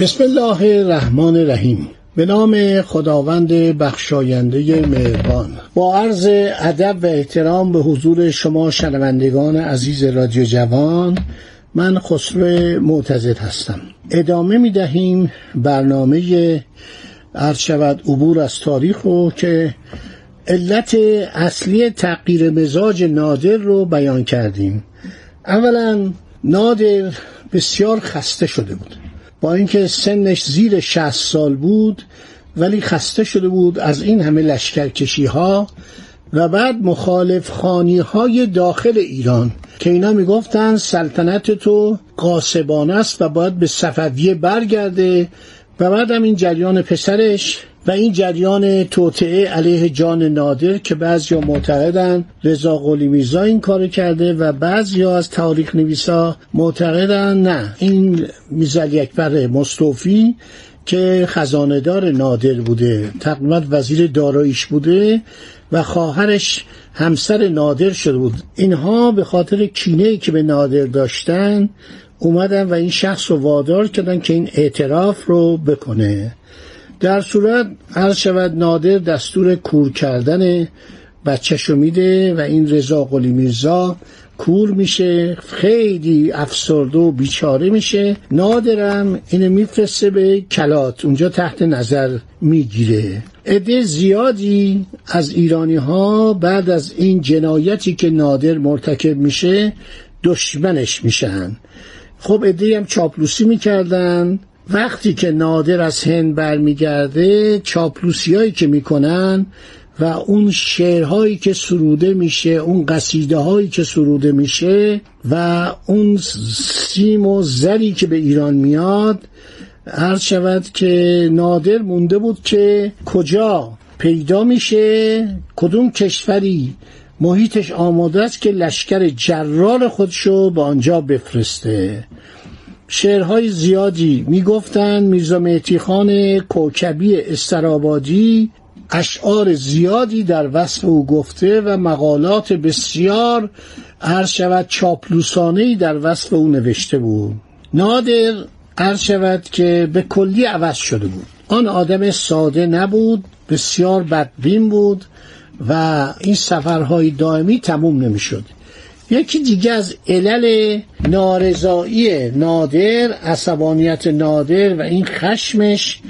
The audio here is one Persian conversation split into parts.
بسم الله الرحمن الرحیم. به نام خداوند بخشاینده مهربان. با عرض ادب و احترام به حضور شما شنوندگان عزیز رادیو جوان من خسرو معتزد هستم. ادامه می دهیم برنامه عرض شود عبور از تاریخ رو که علت اصلی تغییر مزاج نادر رو بیان کردیم. اولا نادر بسیار خسته شده بود. اینکه سنش زیر 60 سال بود ولی خسته شده بود از این همه لشکرکشی ها و بعد مخالف خانی های داخل ایران که اینا می‌گفتن سلطنت تو قاسبانه است و باید به صفویه برگرده و بعد هم این جریان پسرش و این جریان توطعه علیه جان نادر که بعضی ها معتقدن رضا قلی میرزا این کار کرده و بعضی ها از تاریخ نویسا معتقدن نه. این میزل اکبر مستوفی که خزاندار نادر بوده تقریبا وزیر داراییش بوده و خواهرش همسر نادر شده بود. اینها به خاطر کینه که به نادر داشتن اومدن و این شخص رو وادار کردن که این اعتراف رو بکنه. در صورت هر شود نادر دستور کور کردن بچهشو میده و این رضا قلی میرزا کور میشه خیلی افسرده و بیچاره میشه. نادرم اینو میفرسته به کلات اونجا تحت نظر می‌گیره. عده زیادی از ایرانی ها بعد از این جنایتی که نادر مرتکب میشه دشمنش میشن. خب عده هم چاپلوسی می‌کردن. وقتی که نادر از هند برمیگرده چاپلوسی هایی که می‌کنن و اون شعرهایی که سروده میشه اون قصیده هایی که سروده میشه و اون سیم و زری که به ایران میاد عرض شود که نادر مونده بود که کجا پیدا میشه کدوم کشوری محیطش آماده است که لشکر جرار خودشو به آنجا بفرسته. شعرهای زیادی می‌گفتند. میرزا مهتی خان کوکبی استرابادی اشعار زیادی در وصف او گفته و مقالات بسیار عرض شود چاپلوسانه در وصف او نوشته بود. نادر عرض شود که به کلی عوض شده بود. آن آدم ساده نبود بسیار بدبین بود و این سفرهای دائمی تموم نمی‌شد. یکی دیگه از علل نارضایی نادر عصبانیت نادر و این خشمش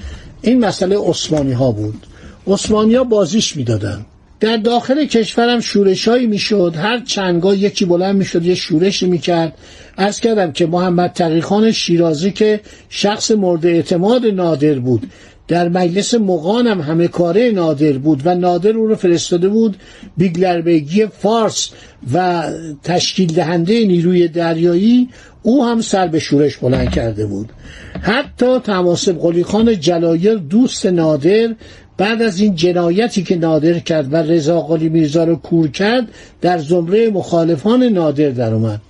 این مسئله عثمانی ها بود. عثمانی ها بازیش می‌دادن. در داخل کشورم شورشایی می‌شد. هر چندگاه یکی بلند می‌شد یه شورشی می‌کرد. ارز کردم که محمد تقیخان شیرازی که شخص مورد اعتماد نادر بود. در مجلس مقانم همه کاره نادر بود و نادر او رو فرستاده بود بیگلربگی فارس و تشکیل دهنده نیروی دریایی او هم سر به شورش بلند کرده بود. حتی تماسب قلی خان جلایر دوست نادر بعد از این جنایتی که نادر کرد و رضا قلی میرزا رو کور کرد در زمره مخالفان نادر در اومد.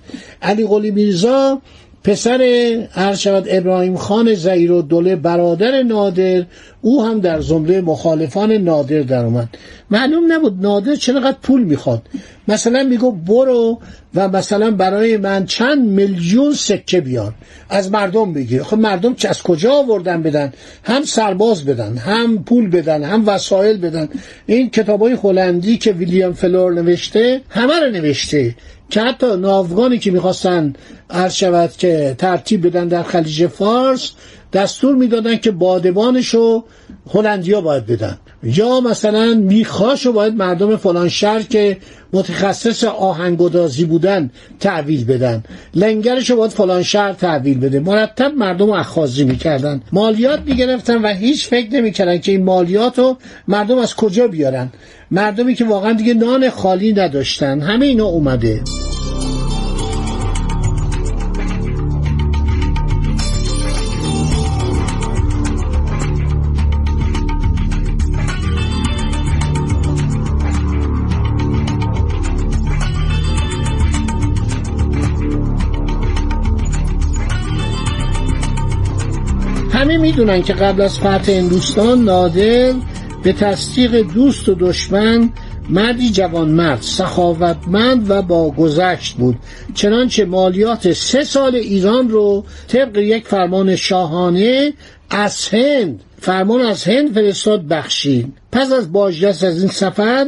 علی قلی میرزا پسر هر شود ابراهیم خان زیر و دوله برادر نادر او هم در زمره مخالفان نادر در اومد. معلوم نبود نادر چقدر پول می‌خواد. مثلا میگو برو و مثلا برای من چند میلیون سکه بیار. از مردم بگیر. خب مردم چه از کجا آوردن بدن؟ هم سرباز بدن هم پول بدن هم وسایل بدن. این کتابای هلندی که ویلیام فلور نوشته همه رو نوشته. که حتی ناوگانی که می‌خواستن عرض شود که ترتیب بدن در خلیج فارس دستور می‌دادن که بادبانشو هلندیا باید بدن. یا مثلا میخاشو باید مردم فلان شهر که متخصص آهنگدازی بودن تحویل بدن. لنگرشو باید فلان شهر تحویل بده. مرتب مردم اخاذی می‌کردن. مالیات می‌گرفتن و هیچ فکر نمی‌کردن که این مالیات رو مردم از کجا بیارن. مردمی که واقعا دیگه نان خالی نداشتن. همه اینا اومده. همه می‌دونن که قبل از فتح هندوستان نادر به تصدیق دوست و دشمن مردی جوانمرد سخاوتمند و با گذشت بود. چنانچه مالیات سه سال ایران رو طبق یک فرمان شاهانه از هند فرمان از هند فرستاد بخشید. پس از باجدست از این سفر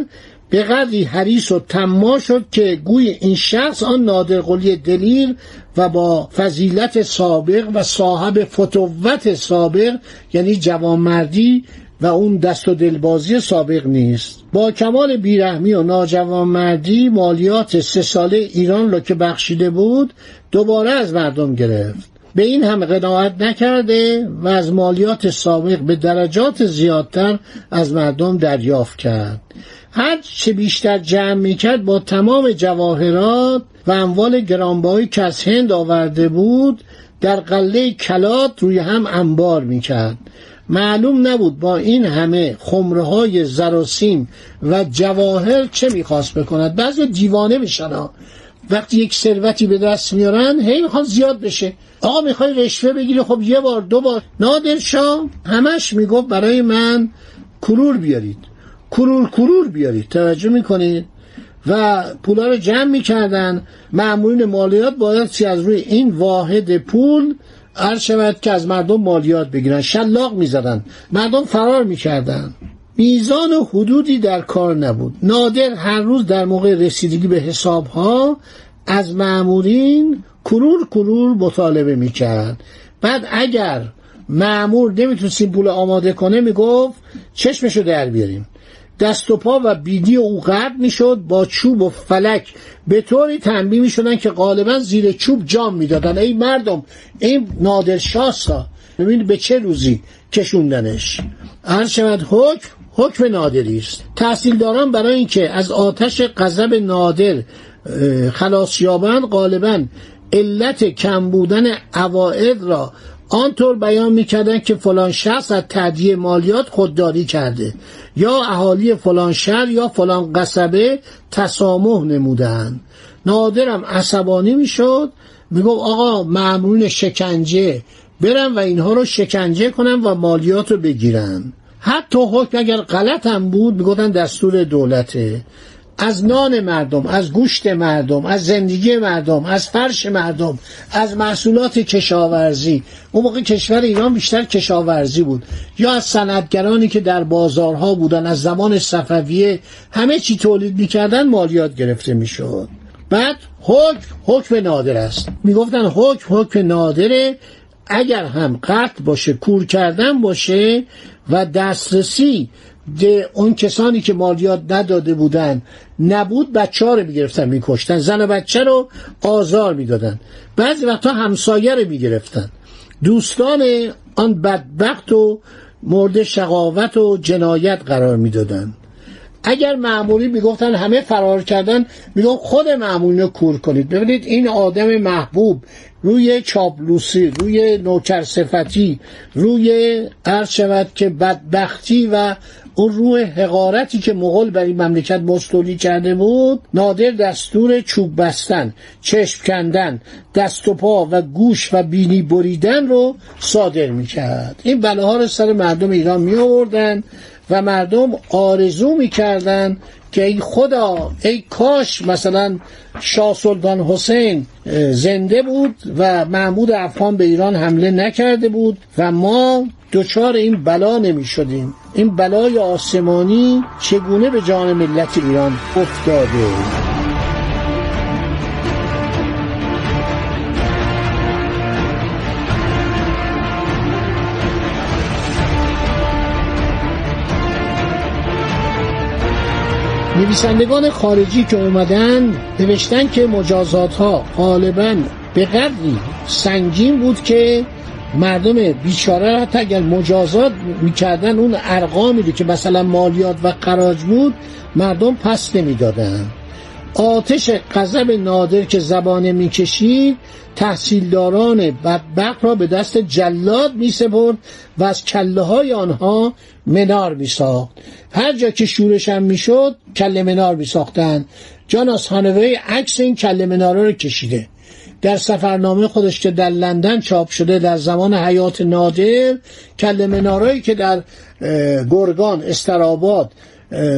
به قدری حریص و تما شد که گوی این شخص آن نادرقلی دلیر و با فضیلت سابق و صاحب فتوت سابق یعنی جوانمردی و اون دست و دلبازی سابق نیست. با کمال بیرحمی و ناجوانمردی مالیات سه ساله ایران را که بخشیده بود دوباره از مردم گرفت. به این هم قناعت نکرده و از مالیات سابق به درجات زیادتر از مردم دریافت کرد. هر چه بیشتر جمع می‌کرد با تمام جواهرات و اموال گرانبهایی که از هند آورده بود در قله کلات روی هم انبار می‌کرد. معلوم نبود با این همه خمره های زراسیم و جواهر چه می‌خواست بکند. بعضی دیوانه میشن وقتی یک ثروتی به دست میارن هی می‌خواد زیاد بشه. آقا می‌خوای رشوه بگیری؟ خب یه بار دو بار. نادر شاه همش می‌گفت برای من کرور بیارید. کرور کرور بیارید. توجه می‌کنید. و پولا رو جمع می‌کردن. معمولین مالیات باید از روی این واحد پول عرض شود که از مردم مالیات بگیرن. شلاق می‌زدن. مردم فرار می‌کردن. میزان و حدودی در کار نبود. نادر هر روز در موقع رسیدگی به حسابها از معمورین کرور کرور مطالبه می‌کرد. بعد اگر معمور نمی‌تونست این پول آماده کنه می‌گفت چشمشو در بیاریم. دست و پا و بیدی او قطع می‌شد با چوب و فلک. به طوری تنبیه می‌شدن که غالبا زیر چوب جام می‌دادن ای مردم این نادر شاستا ببینید به چه روزی کشوندنش. هر شود حکم حکم نادری است. تحصیلداران برای اینکه از آتش غضب نادر خلاص یابند غالبا علت کم بودن عواید را آنطور بیان می‌کردن که فلان شخص از تعدیه مالیات خودداری کرده یا اهالی فلان شهر یا فلان قصبه تسامح نمودن نادرم عصبانی می‌شد می‌گفت آقا معمولین شکنجه برن و اینها رو شکنجه کنن و مالیات رو بگیرن. حتی حکم اگر غلط هم بود می‌گفتن دستور دولته. از نان مردم از گوشت مردم از زندگی مردم از فرش مردم از محصولات کشاورزی. اون موقع کشور ایران بیشتر کشاورزی بود. یا از صنعتگرانی که در بازارها بودن از زمان صفویه همه چی تولید می‌کردن مالیات گرفته می‌شد. بعد حکم حکم نادر است. می‌گفتن حکم حکم نادره اگر هم قتل باشه کور کردن باشه و دسترسی اون کسانی که مالیات نداده بودن نبود بچه ها رو می‌گرفتن میکشتن. زن و بچه رو آزار می‌دادن. بعضی وقتا همسایه رو می‌گرفتن. دوستان آن بدبخت و مورد شقاوت و جنایت قرار می‌دادن. اگر معمولی می‌گفتن همه فرار کردن میگن خود معمولی رو کور کنید. ببینید این آدم محبوب روی چاپلوسی روی نوکر صفتی روی عرض شود که بدبختی و اون روح حقارتی که مغول بر این مملکت مستولی کرده بود نادر دستور چوب بستن چشم کندن دست و پا و گوش و بینی بریدن رو صادر می‌کرد. این بلاها رو سر مردم ایران می آوردن و مردم آرزو می‌کردن که ای خدا ای کاش مثلا شاه سلطان حسین زنده بود و محمود افغان به ایران حمله نکرده بود و ما دچار این بلا نمی شدیم این بلای آسمانی چگونه به جان ملت ایران افتاده؟ نویسندگان خارجی که اومدن نوشتن که مجازات ها غالبا به قدری سنگین بود که مردم بیچاره حتی اگر مجازات می‌کردن اون ارقامی که مثلا مالیات و قراج بود مردم پس نمی‌دادن. آتش غضب نادر که زبانه می‌کشید تحصیلداران بدبخت را به دست جلاد میسپرد و از کله های آنها منار میساخت. هر جا که شورش هم می‌شد کله منار میساختند. جان از هانوی عکس این کله منار رو کشیده. در سفرنامه خودش که در لندن چاپ شده در زمان حیات نادر کل منارایی که در گرگان استراباد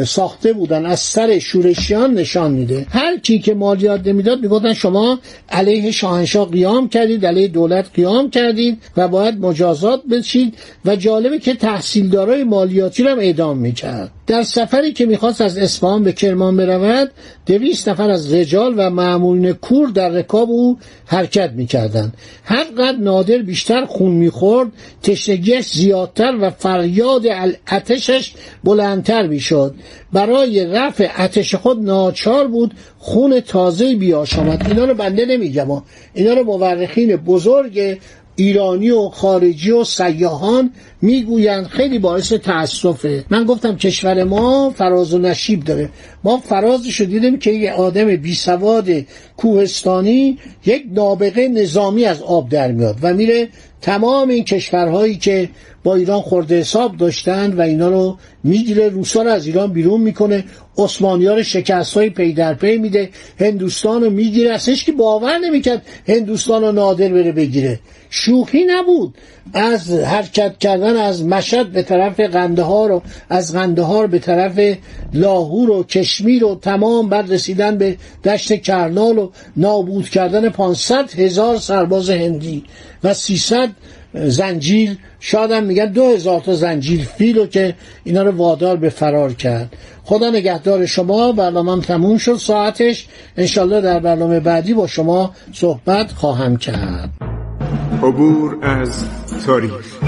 ساخته بودن از سر شورشیان نشان میده. هر کی که مالیات نمی‌داد می‌گفتن شما علیه شاهنشاه قیام کردید علیه دولت قیام کردید و باید مجازات بشید و جالبه که تحصیلدارای مالیاتی رو هم اعدام می‌کرد. در سفری که می‌خواست از اصفهان به کرمان برود دویست نفر از رجال و معمولین کور در رکاب او حرکت می‌کردند. هر قد نادر بیشتر خون می‌خورد تشنگیش زیادتر و فریاد اتشش بلندتر می‌شد. برای رفع اتش خود ناچار بود خون تازه بیاشامد. اینا رو بنده نمیگم. اینا رو مورخین بزرگ ایرانی و خارجی و سیاهان می‌گویند خیلی باعث تاسفه من گفتم کشور ما فراز و نشیب داره. ما فرازش دیدیم که یه آدم بی سواد کوهستانی یک نابغه نظامی از آب در میاد و میره تمام این کشورهایی که با ایران خورده حساب داشتند و اینا رو می‌گیره روسا رو از ایران بیرون می‌کنه عثمانی ها رو شکست های پی در پی میده هندوستان رو می‌گیره. اصلا که باور نمی‌کرد هندوستان رو نادر بره بگیره. شوخی نبود. از حرکت کردن از مشد به طرف قندهار و از قندهار به طرف لاهور و کشمیر و تمام بعد رسیدن به دشت کرنال و نابود کردن 500 هزار سرباز هندی و 300 زنجیل شاید هم میگن دو هزار تا زنجیل فیلو که اینا رو وادار به فرار کرد. خدا نگهدار شما. برنامه تموم شد. ساعتش انشالله در برنامه بعدی با شما صحبت خواهم کرد. عبور از تاریخ.